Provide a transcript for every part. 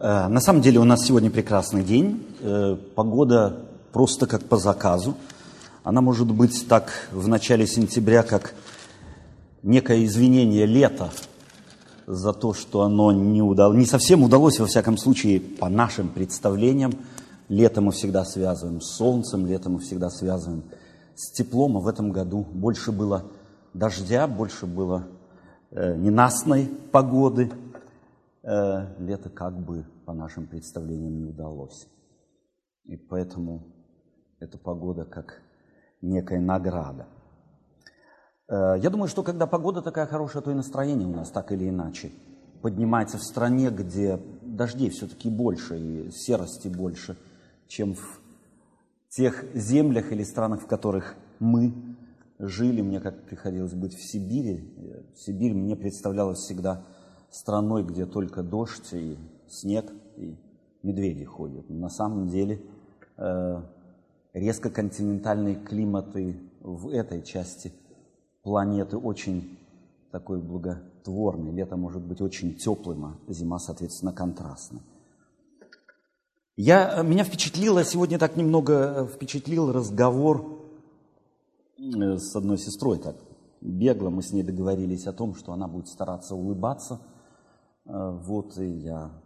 Э, на самом деле у нас сегодня прекрасный день. Э, погода просто как по заказу. Она может быть так в начале сентября, как некое извинение лета за то, что оно не, удалось, не совсем удалось, во всяком случае, по нашим представлениям. Лето мы всегда связываем с солнцем, лето мы всегда связываем с теплом, а в этом году больше было дождя, больше было э, ненастной погоды – э, лето как бы по нашим представлениям не удалось. И поэтому эта погода как некая награда. Э, я думаю, что когда погода такая хорошая, то и настроение у нас так или иначе поднимается в стране, где дождей все-таки больше и серости больше, чем в тех землях или странах, в которых мы жили. Мне как приходилось быть в Сибири. Сибирь мне представлялась всегда страной, где только дождь и снег, и медведи ходят. На самом деле э, резко континентальные климаты в этой части планеты очень такой благотворный. Лето может быть очень теплым, а зима, соответственно, контрастной. Я, меня впечатлило, сегодня так немного э, впечатлил разговор э, с одной сестрой, так бегло мы с ней договорились о том, что она будет стараться улыбаться – вот и я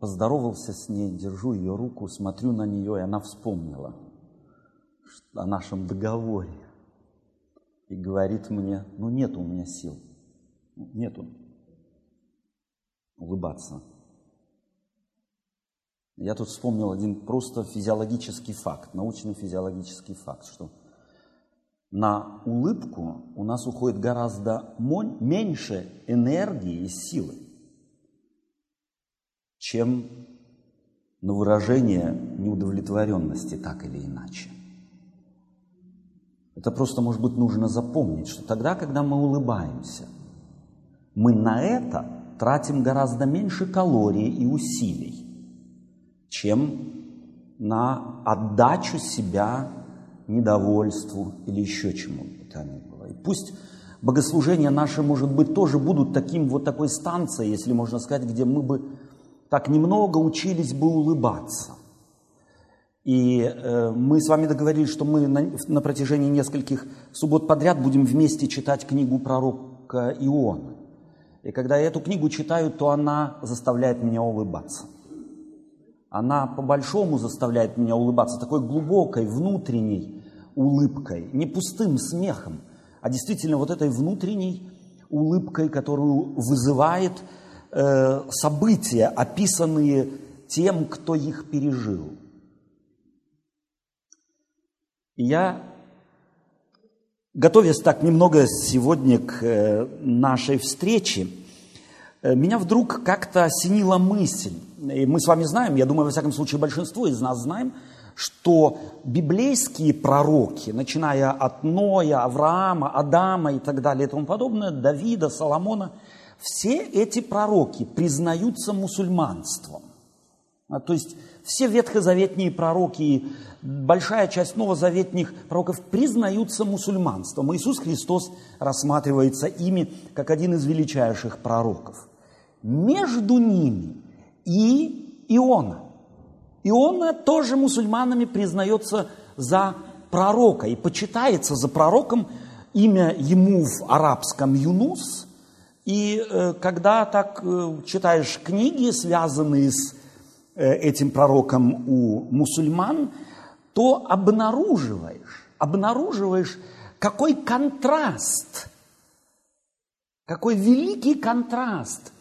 поздоровался с ней, держу ее руку, смотрю на нее, и она вспомнила о нашем договоре. И говорит мне, ну нет у меня сил, нету улыбаться. Я тут вспомнил один просто физиологический факт, научно-физиологический факт, что на улыбку у нас уходит гораздо меньше энергии и силы, чем на выражение неудовлетворенности так или иначе. Это просто, может быть, нужно запомнить, что тогда, когда мы улыбаемся, мы на это тратим гораздо меньше калорий и усилий, чем на отдачу себя недовольству или еще чему бы то ни было. И пусть богослужения наши, может быть, тоже будут таким вот такой станцией, если можно сказать, где мы бы так немного учились бы улыбаться. И э, мы с вами договорились, что мы на, на протяжении нескольких суббот подряд будем вместе читать книгу пророка Иона. И когда я эту книгу читаю, то она заставляет меня улыбаться она по-большому заставляет меня улыбаться, такой глубокой, внутренней улыбкой, не пустым смехом, а действительно вот этой внутренней улыбкой, которую вызывает э, события, описанные тем, кто их пережил. И я, готовясь так немного сегодня к э, нашей встрече, Э, меня вдруг как-то осенила мысль, и мы с вами знаем, я думаю, во всяком случае, большинство из нас знаем, что библейские пророки, начиная от Ноя, Авраама, Адама и так далее и тому подобное, Давида, Соломона, все эти пророки признаются мусульманством. А, то есть все ветхозаветные пророки, большая часть новозаветных пророков признаются мусульманством. Иисус Христос рассматривается ими как один из величайших пророков между ними и Иона. Иона тоже мусульманами признается за пророка и почитается за пророком имя ему в арабском Юнус. И э, когда так э, читаешь книги, связанные с э, этим пророком у мусульман, то обнаруживаешь, обнаруживаешь, какой контраст, какой великий контраст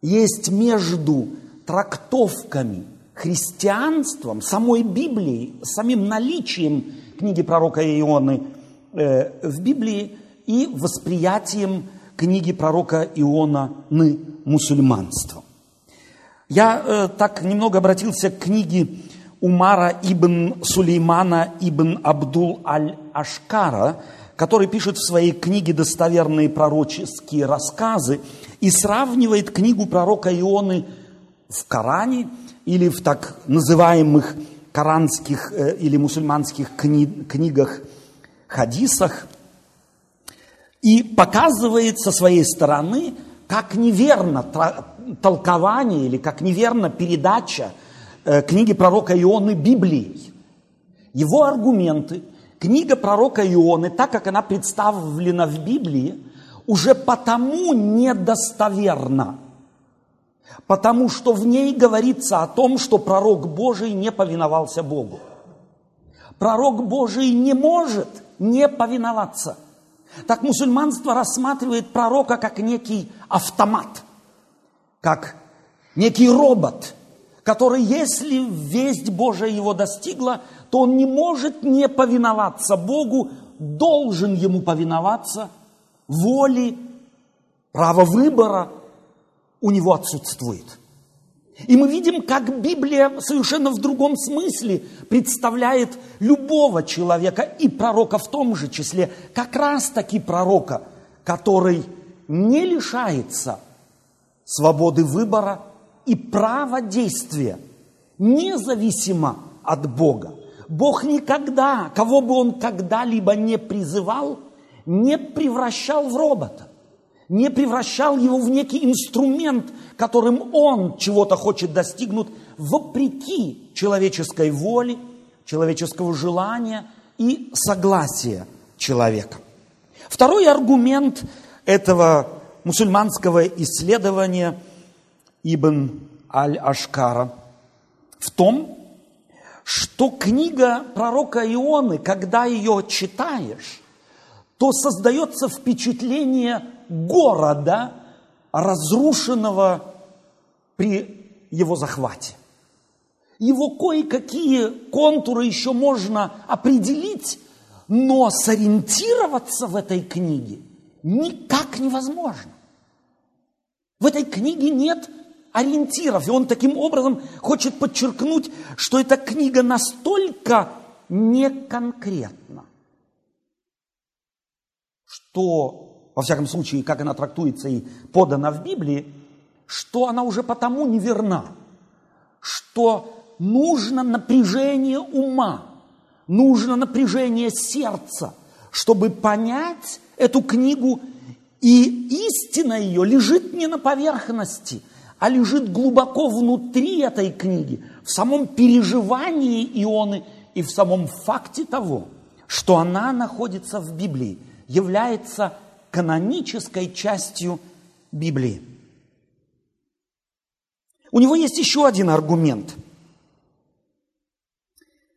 есть между трактовками христианством, самой Библией, самим наличием книги пророка Ионы э, в Библии и восприятием книги пророка Иона мусульманством. Я э, так немного обратился к книге Умара ибн Сулеймана ибн Абдул Аль-Ашкара, который пишет в своей книге достоверные пророческие рассказы и сравнивает книгу пророка Ионы в Коране или в так называемых коранских э, или мусульманских кни- книгах, хадисах, и показывает со своей стороны, как неверно толкование или как неверно передача э, книги пророка Ионы Библией. Его аргументы, книга пророка Ионы, так как она представлена в Библии, уже потому недостоверна, потому что в ней говорится о том, что пророк Божий не повиновался Богу. Пророк Божий не может не повиноваться. Так мусульманство рассматривает пророка как некий автомат, как некий робот, который, если весть Божия его достигла, то он не может не повиноваться Богу, должен ему повиноваться – воли, права выбора у него отсутствует. И мы видим, как Библия совершенно в другом смысле представляет любого человека и пророка в том же числе, как раз таки пророка, который не лишается свободы выбора и права действия, независимо от Бога. Бог никогда, кого бы он когда-либо не призывал, не превращал в робота, не превращал его в некий инструмент, которым он чего-то хочет достигнуть, вопреки человеческой воле, человеческого желания и согласия человека. Второй аргумент этого мусульманского исследования Ибн Аль-Ашкара в том, что книга пророка Ионы, когда ее читаешь, то создается впечатление города, разрушенного при его захвате. Его кое-какие контуры еще можно определить, но сориентироваться в этой книге никак невозможно. В этой книге нет ориентиров. И он таким образом хочет подчеркнуть, что эта книга настолько неконкретна что, во всяком случае, как она трактуется и подана в Библии, что она уже потому неверна, что нужно напряжение ума, нужно напряжение сердца, чтобы понять эту книгу, и истина ее лежит не на поверхности, а лежит глубоко внутри этой книги, в самом переживании Ионы и в самом факте того, что она находится в Библии – является канонической частью Библии. У него есть еще один аргумент.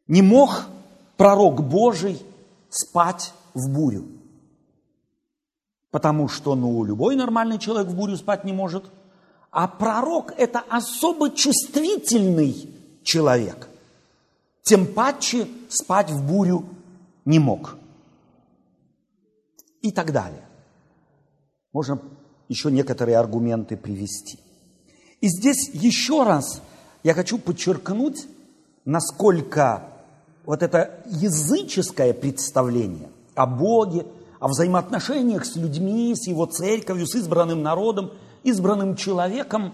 Не мог пророк Божий спать в бурю. Потому что, ну, любой нормальный человек в бурю спать не может. А пророк – это особо чувствительный человек. Тем паче спать в бурю не мог и так далее. Можно еще некоторые аргументы привести. И здесь еще раз я хочу подчеркнуть, насколько вот это языческое представление о Боге, о взаимоотношениях с людьми, с его церковью, с избранным народом, избранным человеком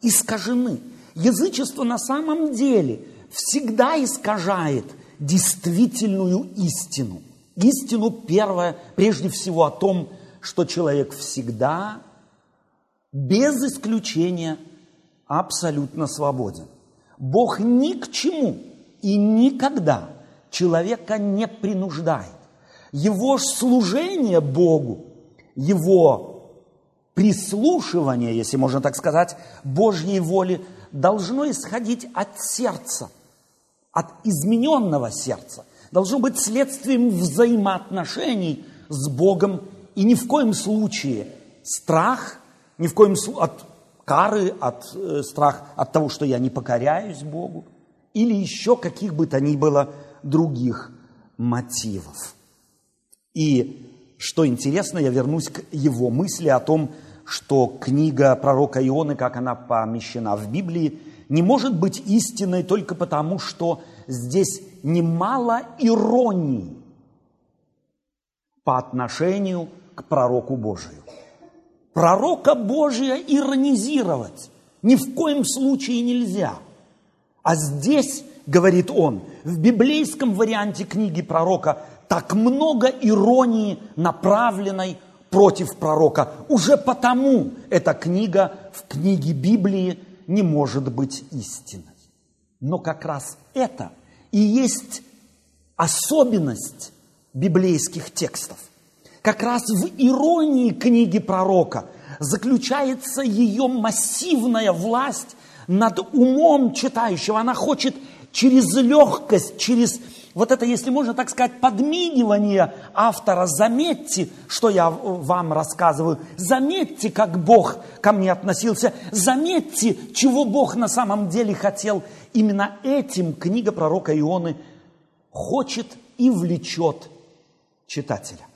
искажены. Язычество на самом деле всегда искажает действительную истину – Истину первое, прежде всего о том, что человек всегда, без исключения, абсолютно свободен. Бог ни к чему и никогда человека не принуждает. Его служение Богу, его прислушивание, если можно так сказать, Божьей воле, должно исходить от сердца, от измененного сердца должно быть следствием взаимоотношений с Богом и ни в коем случае страх, ни в коем случае от кары, от э, страх от того, что я не покоряюсь Богу, или еще каких бы то ни было других мотивов. И что интересно, я вернусь к его мысли о том, что книга пророка Ионы, как она помещена в Библии, не может быть истинной только потому, что здесь немало иронии по отношению к пророку Божию. Пророка Божия иронизировать ни в коем случае нельзя. А здесь, говорит он, в библейском варианте книги пророка так много иронии, направленной против пророка. Уже потому эта книга в книге Библии не может быть истиной. Но как раз это и есть особенность библейских текстов. Как раз в иронии книги пророка заключается ее массивная власть над умом читающего. Она хочет через легкость, через вот это, если можно так сказать, подмигивание автора, заметьте, что я вам рассказываю, заметьте, как Бог ко мне относился, заметьте, чего Бог на самом деле хотел. Именно этим книга пророка Ионы хочет и влечет читателя.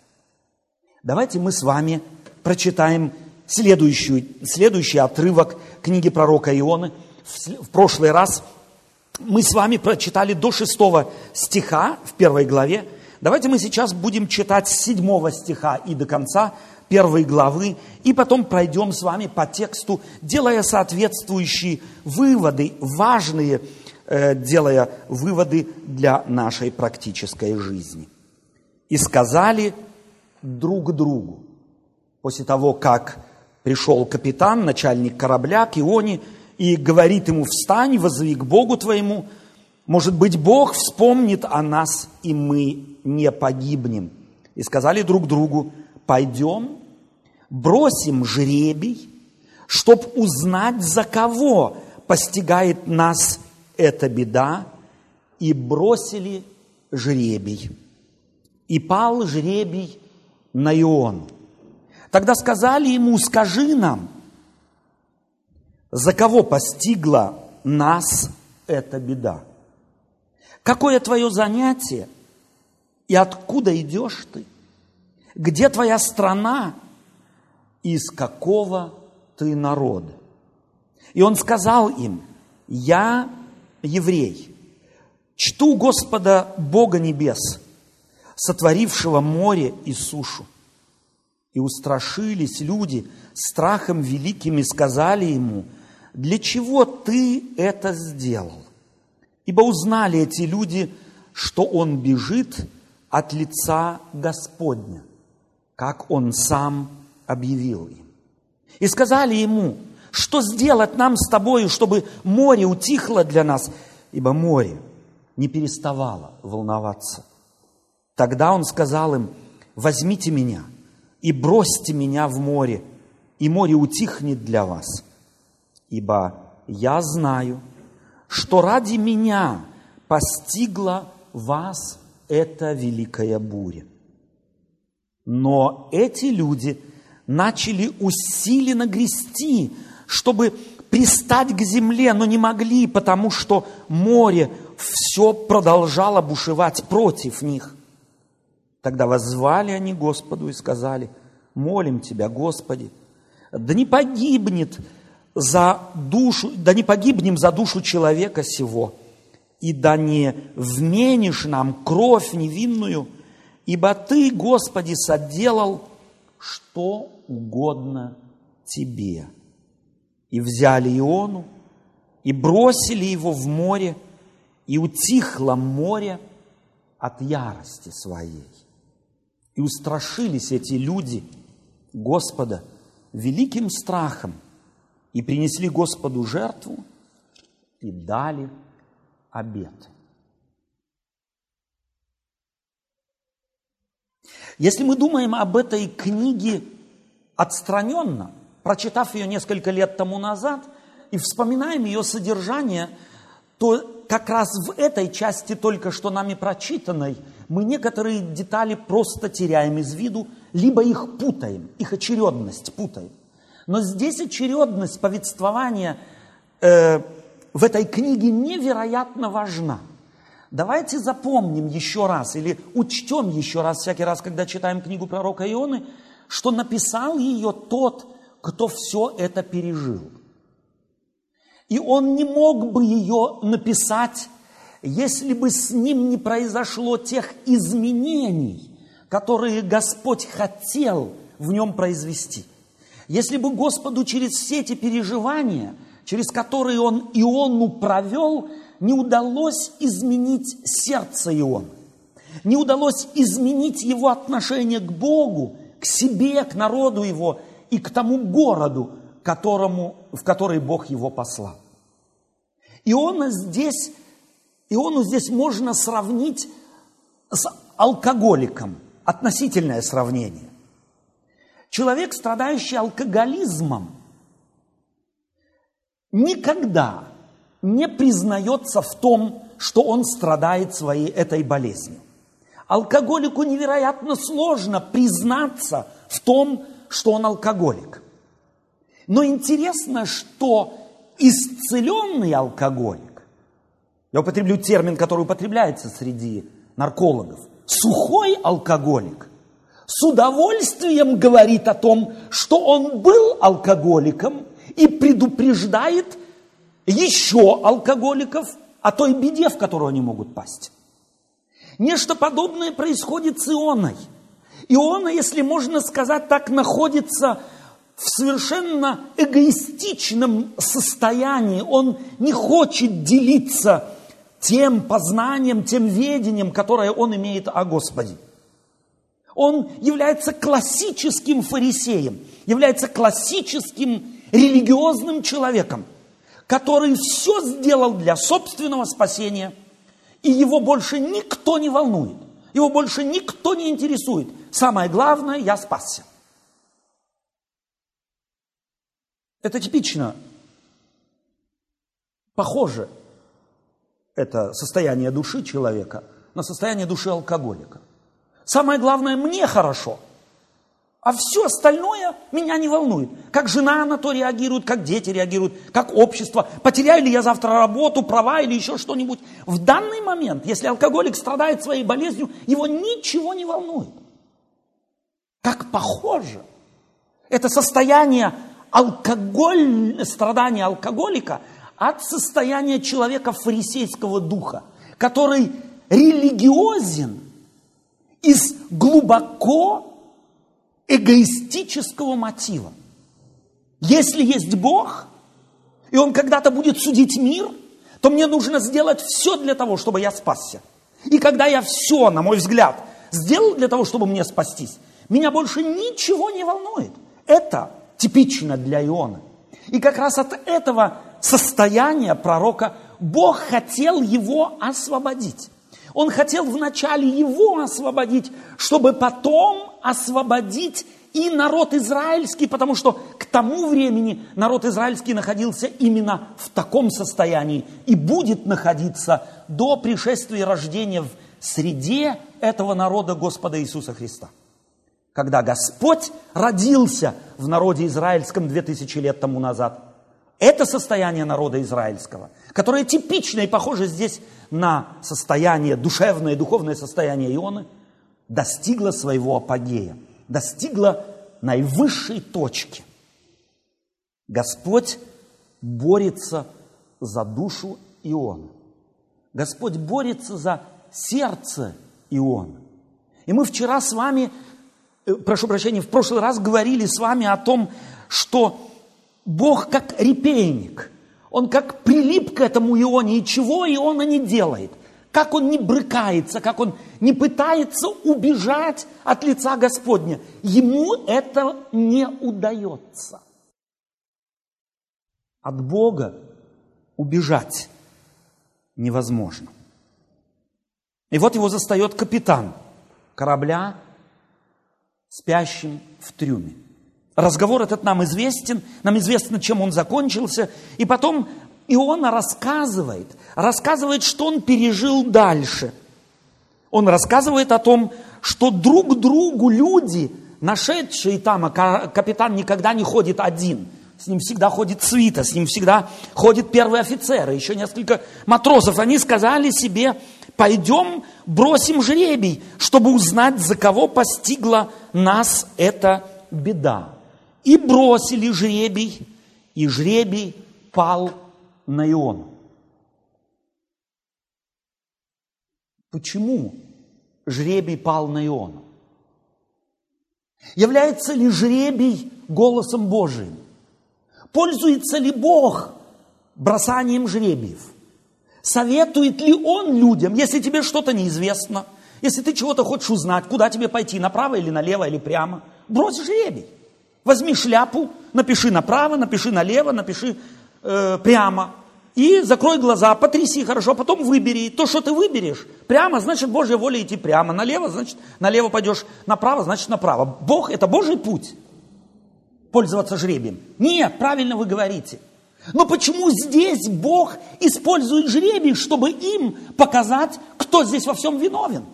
Давайте мы с вами прочитаем следующую, следующий отрывок книги пророка Ионы. В, в прошлый раз мы с вами прочитали до шестого стиха в первой главе. Давайте мы сейчас будем читать седьмого стиха и до конца первой главы, и потом пройдем с вами по тексту, делая соответствующие выводы, важные, э, делая выводы для нашей практической жизни. И сказали друг другу, после того, как пришел капитан, начальник корабля к Ионе, и говорит ему, встань, возви к Богу твоему, может быть, Бог вспомнит о нас, и мы не погибнем. И сказали друг другу, пойдем, бросим жребий, чтоб узнать, за кого постигает нас эта беда, и бросили жребий. И пал жребий на Ион. Тогда сказали ему, скажи нам, за кого постигла нас эта беда? Какое твое занятие? И откуда идешь ты? Где твоя страна? Из какого ты народа? И он сказал им, я еврей, чту Господа Бога Небес, сотворившего море и сушу. И устрашились люди, страхом великим и сказали ему, для чего ты это сделал? Ибо узнали эти люди, что он бежит от лица Господня, как он сам объявил им. И сказали ему, что сделать нам с тобою, чтобы море утихло для нас, ибо море не переставало волноваться. Тогда он сказал им, возьмите меня и бросьте меня в море, и море утихнет для вас – ибо я знаю, что ради меня постигла вас эта великая буря. Но эти люди начали усиленно грести, чтобы пристать к земле, но не могли, потому что море все продолжало бушевать против них. Тогда воззвали они Господу и сказали, молим Тебя, Господи, да не погибнет за душу, да не погибнем за душу человека сего, и да не вменишь нам кровь невинную, ибо Ты, Господи, соделал что угодно Тебе. И взяли Иону, и бросили его в море, и утихло море от ярости своей. И устрашились эти люди Господа великим страхом – и принесли Господу жертву и дали обед. Если мы думаем об этой книге отстраненно, прочитав ее несколько лет тому назад, и вспоминаем ее содержание, то как раз в этой части только что нами прочитанной мы некоторые детали просто теряем из виду, либо их путаем, их очередность путаем. Но здесь очередность повествования э, в этой книге невероятно важна. Давайте запомним еще раз или учтем еще раз, всякий раз, когда читаем книгу пророка Ионы, что написал ее тот, кто все это пережил. И он не мог бы ее написать, если бы с ним не произошло тех изменений, которые Господь хотел в нем произвести – если бы Господу через все эти переживания, через которые Он Иону провел, не удалось изменить сердце Иона, не удалось изменить его отношение к Богу, к себе, к народу его и к тому городу, которому, в который Бог его послал. Иона здесь, Иону здесь можно сравнить с алкоголиком. Относительное сравнение. Человек, страдающий алкоголизмом, никогда не признается в том, что он страдает своей этой болезнью. Алкоголику невероятно сложно признаться в том, что он алкоголик. Но интересно, что исцеленный алкоголик, я употреблю термин, который употребляется среди наркологов, сухой алкоголик с удовольствием говорит о том, что он был алкоголиком и предупреждает еще алкоголиков о той беде, в которую они могут пасть. Нечто подобное происходит с Ионой. Иона, если можно сказать так, находится в совершенно эгоистичном состоянии. Он не хочет делиться тем познанием, тем ведением, которое он имеет о Господе. Он является классическим фарисеем, является классическим религиозным человеком, который все сделал для собственного спасения – и его больше никто не волнует, его больше никто не интересует. Самое главное, я спасся. Это типично, похоже, это состояние души человека на состояние души алкоголика. Самое главное, мне хорошо – а все остальное меня не волнует. Как жена на то реагирует, как дети реагируют, как общество. Потеряю ли я завтра работу, права или еще что-нибудь. В данный момент, если алкоголик страдает своей болезнью, его ничего не волнует. Как похоже. Это состояние алкоголь, страдания алкоголика от состояния человека фарисейского духа, который религиозен из глубоко эгоистического мотива. Если есть Бог, и Он когда-то будет судить мир, то мне нужно сделать все для того, чтобы я спасся. И когда я все, на мой взгляд, сделал для того, чтобы мне спастись, меня больше ничего не волнует. Это типично для Иона. И как раз от этого состояния пророка Бог хотел его освободить. Он хотел вначале его освободить, чтобы потом освободить и народ израильский, потому что к тому времени народ израильский находился именно в таком состоянии и будет находиться до пришествия рождения в среде этого народа Господа Иисуса Христа. Когда Господь родился в народе израильском 2000 лет тому назад, это состояние народа израильского, которое типично и похоже здесь на состояние, душевное и духовное состояние Ионы, достигло своего апогея, достигло наивысшей точки. Господь борется за душу Иона. Господь борется за сердце Иона. И мы вчера с вами, э, прошу прощения, в прошлый раз говорили с вами о том, что Бог как репейник, Он как прилип к этому Ионе, и чего Иона не делает. Как он не брыкается, как он не пытается убежать от лица Господня. Ему это не удается. От Бога убежать невозможно. И вот его застает капитан корабля, спящим в трюме. Разговор этот нам известен, нам известно, чем он закончился. И потом Иона рассказывает, рассказывает, что он пережил дальше. Он рассказывает о том, что друг другу люди, нашедшие там, а капитан никогда не ходит один, с ним всегда ходит свита, с ним всегда ходит первый офицер, еще несколько матросов. Они сказали себе, пойдем бросим жребий, чтобы узнать, за кого постигла нас эта беда и бросили жребий, и жребий пал на Иону. Почему жребий пал на Иону? Является ли жребий голосом Божиим? Пользуется ли Бог бросанием жребиев? Советует ли Он людям, если тебе что-то неизвестно, если ты чего-то хочешь узнать, куда тебе пойти, направо или налево или прямо – брось жребий. Возьми шляпу, напиши направо, напиши налево, напиши э, прямо. И закрой глаза, потряси хорошо, потом выбери. То, что ты выберешь, прямо, значит Божья воля идти прямо. Налево, значит налево пойдешь, направо, значит направо. Бог – это Божий путь. Пользоваться жребием. Нет, правильно вы говорите. Но почему здесь Бог использует жребий, чтобы им показать, кто здесь во всем виновен?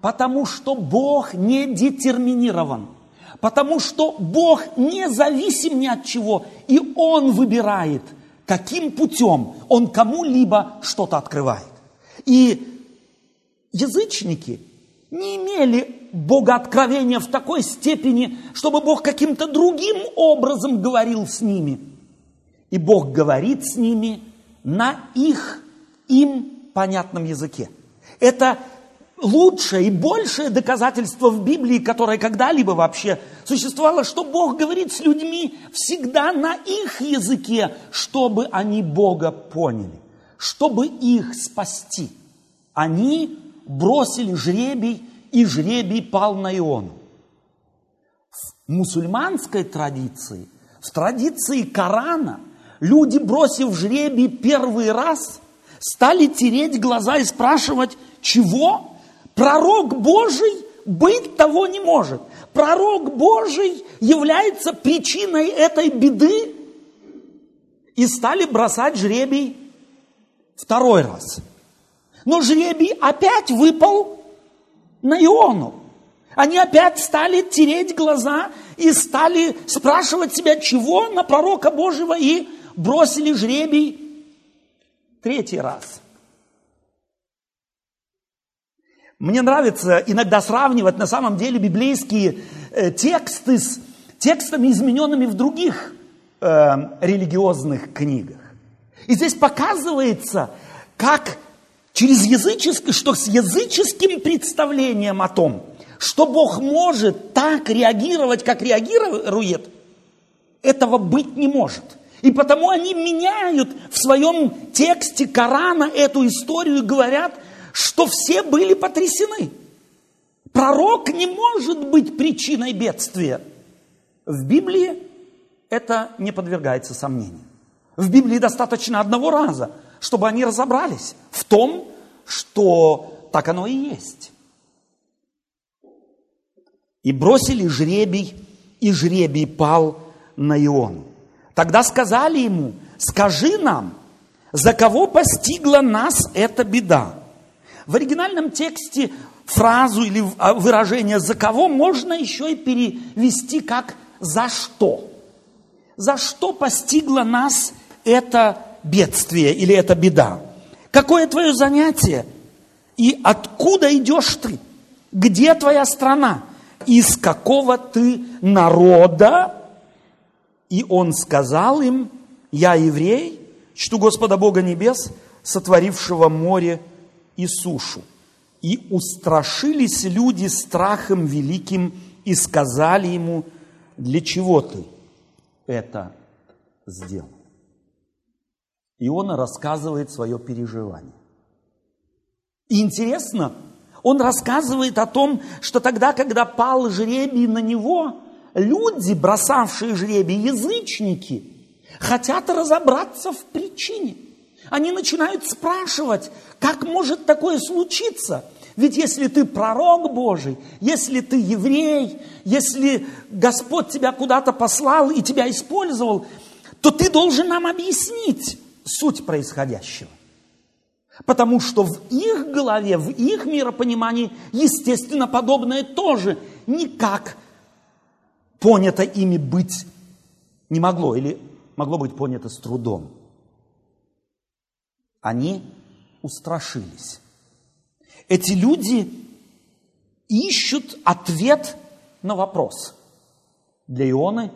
Потому что Бог не детерминирован. Потому что Бог не зависим ни от чего. И Он выбирает – каким путем он кому-либо что-то открывает. И язычники не имели богооткровения в такой степени, чтобы Бог каким-то другим образом говорил с ними. И Бог говорит с ними на их, им понятном языке. Это лучшее и большее доказательство в Библии, которое когда-либо вообще существовало, что Бог говорит с людьми всегда на их языке, чтобы они Бога поняли, чтобы их спасти. Они бросили жребий, и жребий пал на Иону. В мусульманской традиции, в традиции Корана, люди, бросив жребий первый раз, стали тереть глаза и спрашивать, чего? Пророк Божий быть того не может. Пророк Божий является причиной этой беды. И стали бросать жребий второй раз. Но жребий опять выпал на Иону. Они опять стали тереть глаза и стали спрашивать себя, чего на пророка Божьего, и бросили жребий третий раз – Мне нравится иногда сравнивать на самом деле библейские э, тексты с текстами, измененными в других э, религиозных книгах. И здесь показывается, как через языческое, что с языческим представлением о том, что Бог может так реагировать, как реагирует, этого быть не может. И потому они меняют в своем тексте Корана эту историю и говорят – что все были потрясены. Пророк не может быть причиной бедствия. В Библии это не подвергается сомнению. В Библии достаточно одного раза, чтобы они разобрались в том, что так оно и есть. И бросили жребий, и жребий пал на Иону. Тогда сказали ему, скажи нам, за кого постигла нас эта беда? В оригинальном тексте фразу или а, выражение «за кого» можно еще и перевести как «за что». За что постигло нас это бедствие или эта беда? Какое твое занятие? И откуда идешь ты? Где твоя страна? Из какого ты народа? И он сказал им, я еврей, чту Господа Бога Небес, сотворившего море и сушу. И устрашились люди страхом великим и сказали ему, для чего ты это сделал? Иона рассказывает свое переживание. И интересно, он рассказывает о том, что тогда, когда пал жребий на него, люди, бросавшие жребий, язычники, хотят разобраться в причине – они начинают спрашивать, как может такое случиться? Ведь если ты пророк Божий, если ты еврей, если Господь тебя куда-то послал и тебя использовал, то ты должен нам объяснить суть происходящего. Потому что в их голове, в их миропонимании, естественно, подобное тоже никак понято ими быть не могло или могло быть понято с трудом они устрашились. Эти люди ищут ответ на вопрос. Для Ионы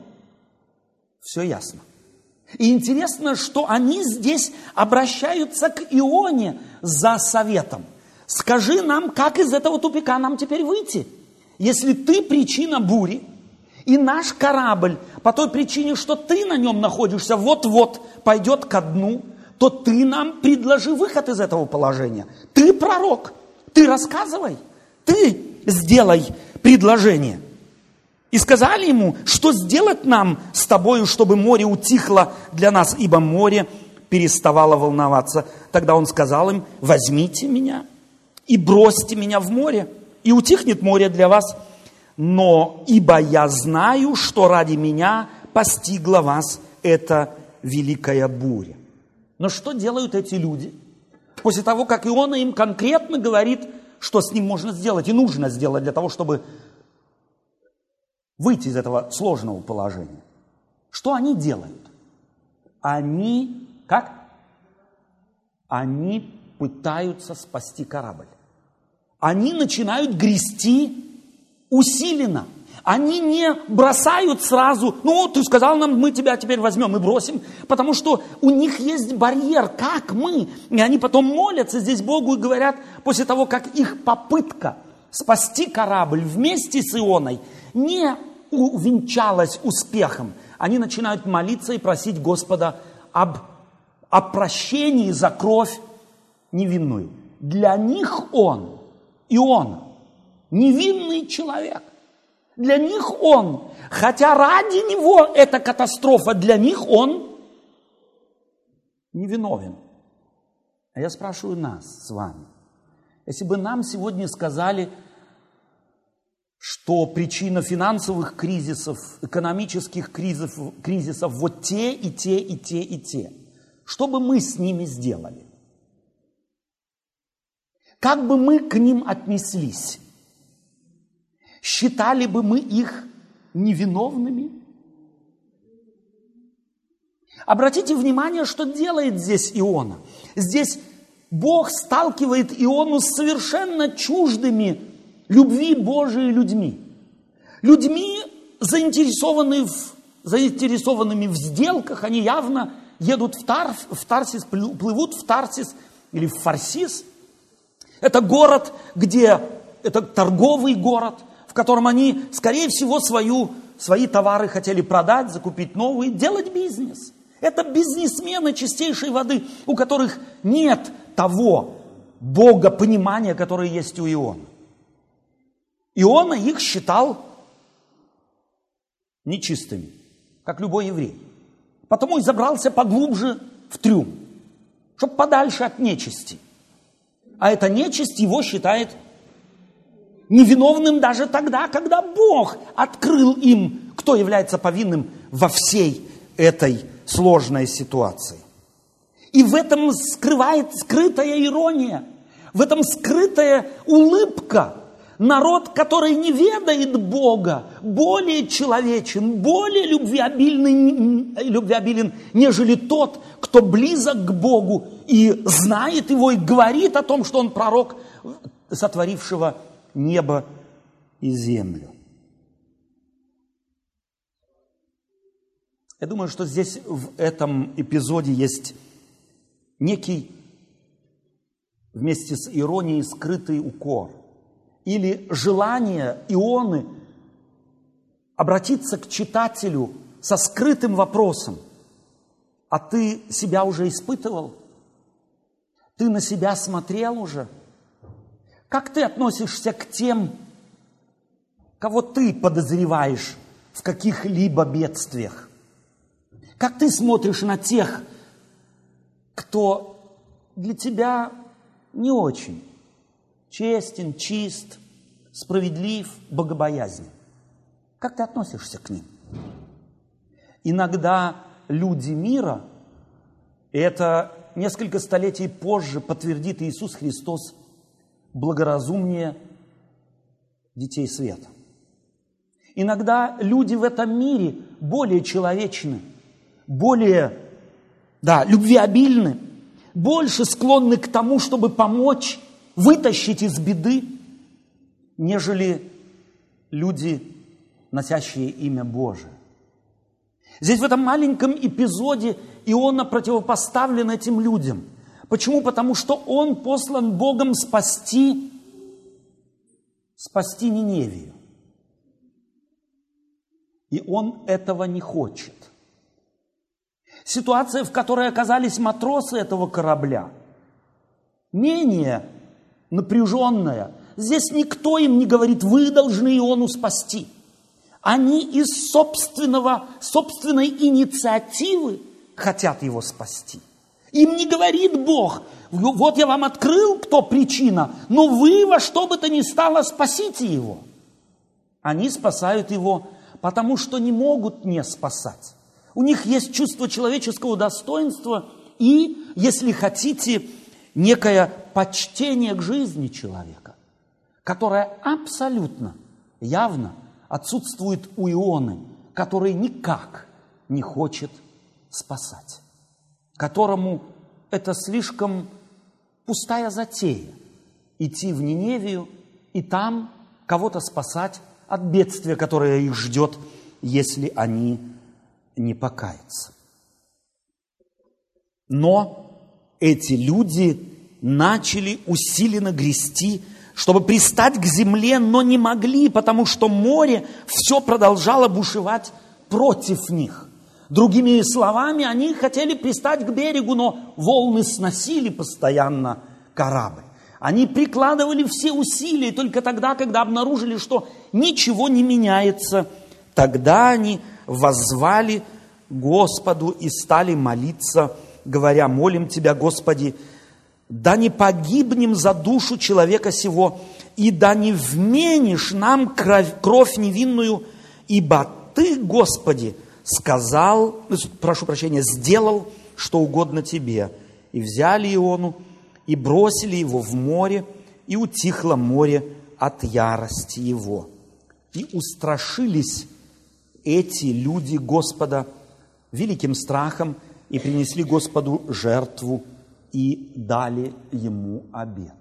все ясно. И интересно, что они здесь обращаются к Ионе за советом. Скажи нам, как из этого тупика нам теперь выйти? Если ты причина бури, и наш корабль по той причине, что ты на нем находишься, вот-вот пойдет ко дну, то ты нам предложи выход из этого положения. Ты пророк, ты рассказывай, ты сделай предложение. И сказали ему, что сделать нам с тобою, чтобы море утихло для нас, ибо море переставало волноваться. Тогда он сказал им, возьмите меня и бросьте меня в море, и утихнет море для вас. Но ибо я знаю, что ради меня постигла вас эта великая буря. Но что делают эти люди? После того, как Иона им конкретно говорит, что с ним можно сделать и нужно сделать для того, чтобы выйти из этого сложного положения. Что они делают? Они, как? Они пытаются спасти корабль. Они начинают грести усиленно – они не бросают сразу, ну, ты сказал нам, мы тебя теперь возьмем и бросим, потому что у них есть барьер, как мы. И они потом молятся здесь Богу и говорят, после того, как их попытка спасти корабль вместе с Ионой не увенчалась успехом, они начинают молиться и просить Господа об, о прощении за кровь невинную. Для них он, Иона, невинный человек. Для них он, хотя ради него эта катастрофа, для них он невиновен. А я спрашиваю нас с вами, если бы нам сегодня сказали, что причина финансовых кризисов, экономических кризисов, кризисов вот те и те и те и те, что бы мы с ними сделали? Как бы мы к ним отнеслись? Считали бы мы их невиновными? Обратите внимание, что делает здесь Иона. Здесь Бог сталкивает Иону с совершенно чуждыми любви Божией людьми. Людьми, заинтересованными в, заинтересованными в сделках, они явно едут в, Тар, в Тарсис, плывут в Тарсис или в Фарсис. Это город, где, это торговый город – в котором они, скорее всего, свою, свои товары хотели продать, закупить новые, делать бизнес. Это бизнесмены чистейшей воды, у которых нет того Бога понимания, которое есть у Иона. Иона их считал нечистыми, как любой еврей. Потому и забрался поглубже в трюм, чтобы подальше от нечисти. А эта нечисть его считает невиновным даже тогда, когда Бог открыл им, кто является повинным во всей этой сложной ситуации. И в этом скрывает скрытая ирония, в этом скрытая улыбка. Народ, который не ведает Бога, более человечен, более любвеобилен, любвеобилен, нежели тот, кто близок к Богу и знает Его и говорит о том, что Он пророк, сотворившего небо и землю. Я думаю, что здесь в этом эпизоде есть некий вместе с иронией скрытый укор или желание Ионы обратиться к читателю со скрытым вопросом. А ты себя уже испытывал? Ты на себя смотрел уже? – как ты относишься к тем, кого ты подозреваешь в каких-либо бедствиях? Как ты смотришь на тех, кто для тебя не очень честен, чист, справедлив, богобоязнен? Как ты относишься к ним? Иногда люди мира, это несколько столетий позже подтвердит Иисус Христос – благоразумнее детей света. Иногда люди в этом мире более человечны, более, да, любвеобильны, больше склонны к тому, чтобы помочь вытащить из беды, нежели люди, носящие имя Божие. Здесь в этом маленьком эпизоде Иона противопоставлен этим людям – Почему? Потому что он послан Богом спасти, спасти Ниневию. И он этого не хочет. Ситуация, в которой оказались матросы этого корабля, менее напряженная. Здесь никто им не говорит, вы должны Иону спасти. Они из собственного, собственной инициативы хотят его спасти. Им не говорит Бог, вот я вам открыл, кто причина, но вы во что бы то ни стало спасите его. Они спасают его, потому что не могут не спасать. У них есть чувство человеческого достоинства и, если хотите, некое почтение к жизни человека, которое абсолютно, явно отсутствует у Ионы, который никак не хочет спасать, которому это слишком пустая затея идти в Ниневию и там кого-то спасать от бедствия, которое их ждет, если они не покаяться. Но эти люди начали усиленно грести, чтобы пристать к земле, но не могли, потому что море все продолжало бушевать против них. Другими словами, они хотели пристать к берегу, но волны сносили постоянно корабль. Они прикладывали все усилия только тогда, когда обнаружили, что ничего не меняется. Тогда они воззвали Господу и стали молиться, говоря, молим Тебя, Господи, да не погибнем за душу человека сего, и да не вменишь нам кровь, кровь невинную, ибо Ты, Господи, сказал, прошу прощения, сделал, что угодно Тебе. И взяли Иону, и бросили его в море, и утихло море от ярости его. И устрашились эти люди Господа великим страхом и принесли Господу жертву и дали ему обеты.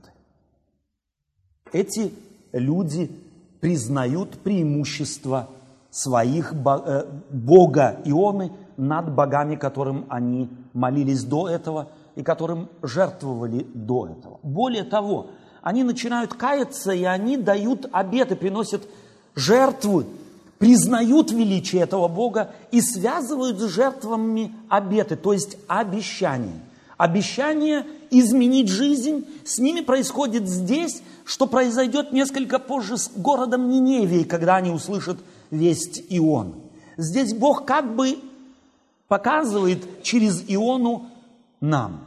Эти люди признают преимущество своих э, Бога Ионы над богами, которым они молились до этого и которым жертвовали до этого. Более того, они начинают каяться, и они дают обеты, приносят жертвы, признают величие этого Бога и связывают с жертвами обеты, то есть обещания. Обещание изменить жизнь с ними происходит здесь, что произойдет несколько позже с городом Ниневии, когда они услышат весть Ион. Здесь Бог как бы показывает через Иону нам,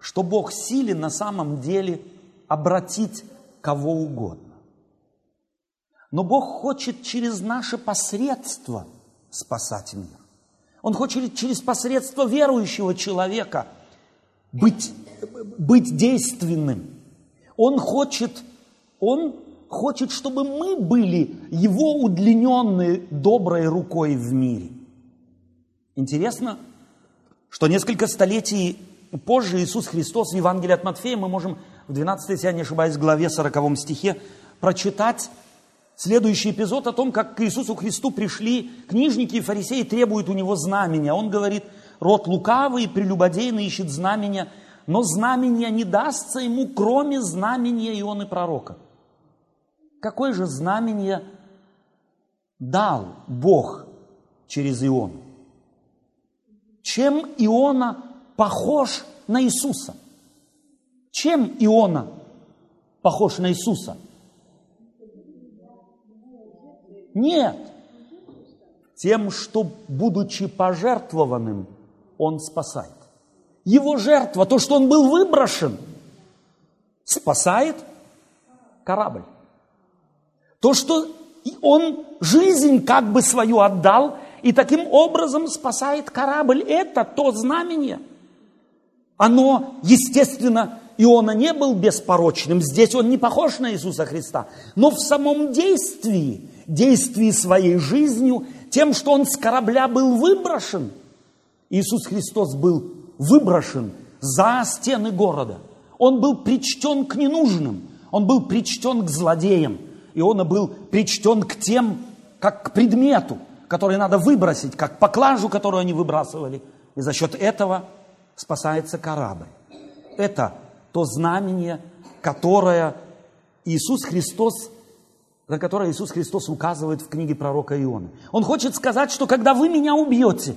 что Бог силен на самом деле обратить кого угодно. Но Бог хочет через наше посредство спасать мир. Он хочет через посредство верующего человека быть, быть действенным. Он хочет, он хочет, чтобы мы были его удлиненной доброй рукой в мире. Интересно, что несколько столетий позже Иисус Христос в Евангелии от Матфея мы можем в 12, если я не ошибаюсь, главе 40 стихе прочитать следующий эпизод о том, как к Иисусу Христу пришли книжники и фарисеи, требуют у него знамения. Он говорит, род лукавый прелюбодейный ищет знамения, но знамения не дастся ему, кроме знамения Ионы пророка. Какое же знамение дал Бог через Иону? Чем Иона похож на Иисуса? Чем Иона похож на Иисуса? Нет. Тем, что, будучи пожертвованным, он спасает. Его жертва, то, что он был выброшен, спасает корабль. То, что он жизнь как бы свою отдал, и таким образом спасает корабль. Это то знамение. Оно, естественно, Иона не был беспорочным. Здесь он не похож на Иисуса Христа. Но в самом действии, действии своей жизнью, тем, что он с корабля был выброшен, Иисус Христос был выброшен за стены города. Он был причтен к ненужным, он был причтен к злодеям, и он был причтен к тем, как к предмету, который надо выбросить, как поклажу, которую они выбрасывали. И за счет этого спасается корабль. Это то знамение, которое Иисус Христос, на которое Иисус Христос указывает в книге пророка Ионы. Он хочет сказать, что когда вы меня убьете,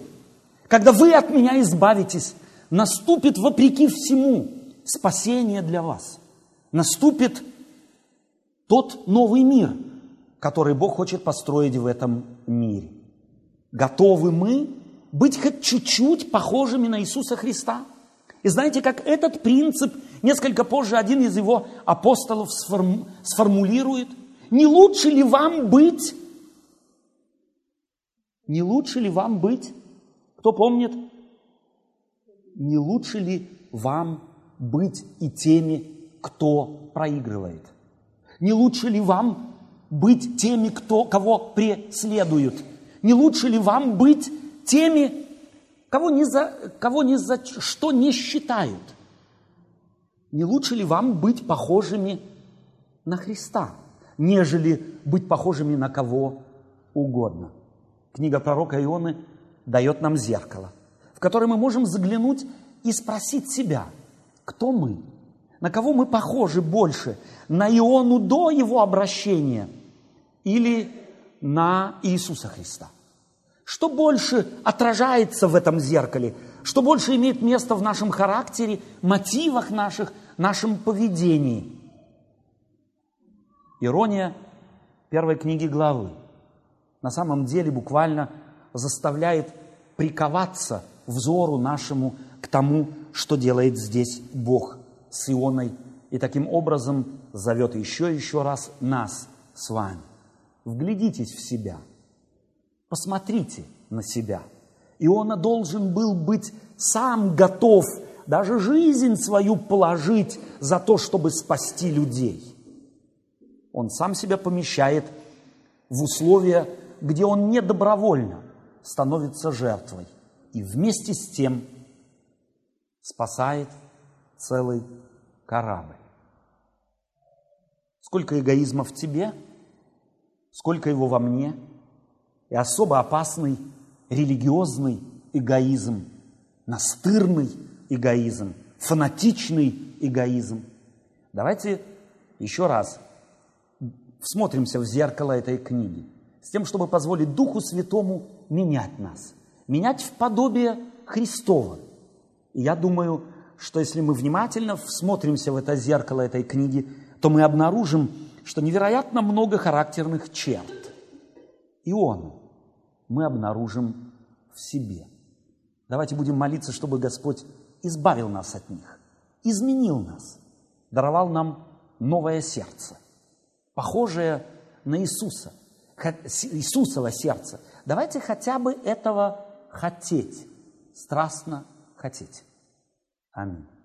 когда вы от меня избавитесь, наступит вопреки всему спасение для вас. Наступит тот новый мир, который Бог хочет построить в этом мире. Готовы мы быть хоть чуть-чуть похожими на Иисуса Христа? И знаете, как этот принцип несколько позже один из его апостолов сформ, сформулирует? Не лучше ли вам быть? Не лучше ли вам быть? Кто помнит? Не лучше ли вам быть и теми, кто проигрывает? Не лучше ли вам быть теми, кто, кого преследуют? Не лучше ли вам быть теми, кого ни за, кого ни за что не считают? Не лучше ли вам быть похожими на Христа, нежели быть похожими на кого угодно? Книга пророка Ионы дает нам зеркало, в которое мы можем заглянуть и спросить себя, кто мы, на кого мы похожи больше, на Иону до его обращения или на Иисуса Христа? Что больше отражается в этом зеркале? Что больше имеет место в нашем характере, мотивах наших, нашем поведении? Ирония первой книги главы на самом деле буквально заставляет приковаться взору нашему к тому, что делает здесь Бог с Ионой, и таким образом зовет еще и еще раз нас с вами. Вглядитесь в себя, посмотрите на себя. Иона должен был быть сам готов даже жизнь свою положить за то, чтобы спасти людей. Он сам себя помещает в условия, где он не добровольно становится жертвой и вместе с тем спасает целый корабль. Сколько эгоизма в тебе, сколько его во мне, и особо опасный религиозный эгоизм, настырный эгоизм, фанатичный эгоизм. Давайте еще раз всмотримся в зеркало этой книги, с тем, чтобы позволить Духу Святому менять нас, менять в подобие Христова. И я думаю, что если мы внимательно всмотримся в это зеркало этой книги, то мы обнаружим, что невероятно много характерных черт. И он мы обнаружим в себе. Давайте будем молиться, чтобы Господь избавил нас от них, изменил нас, даровал нам новое сердце, похожее на Иисуса, Иисусово сердце. Давайте хотя бы этого хотеть, страстно хотеть. Amém.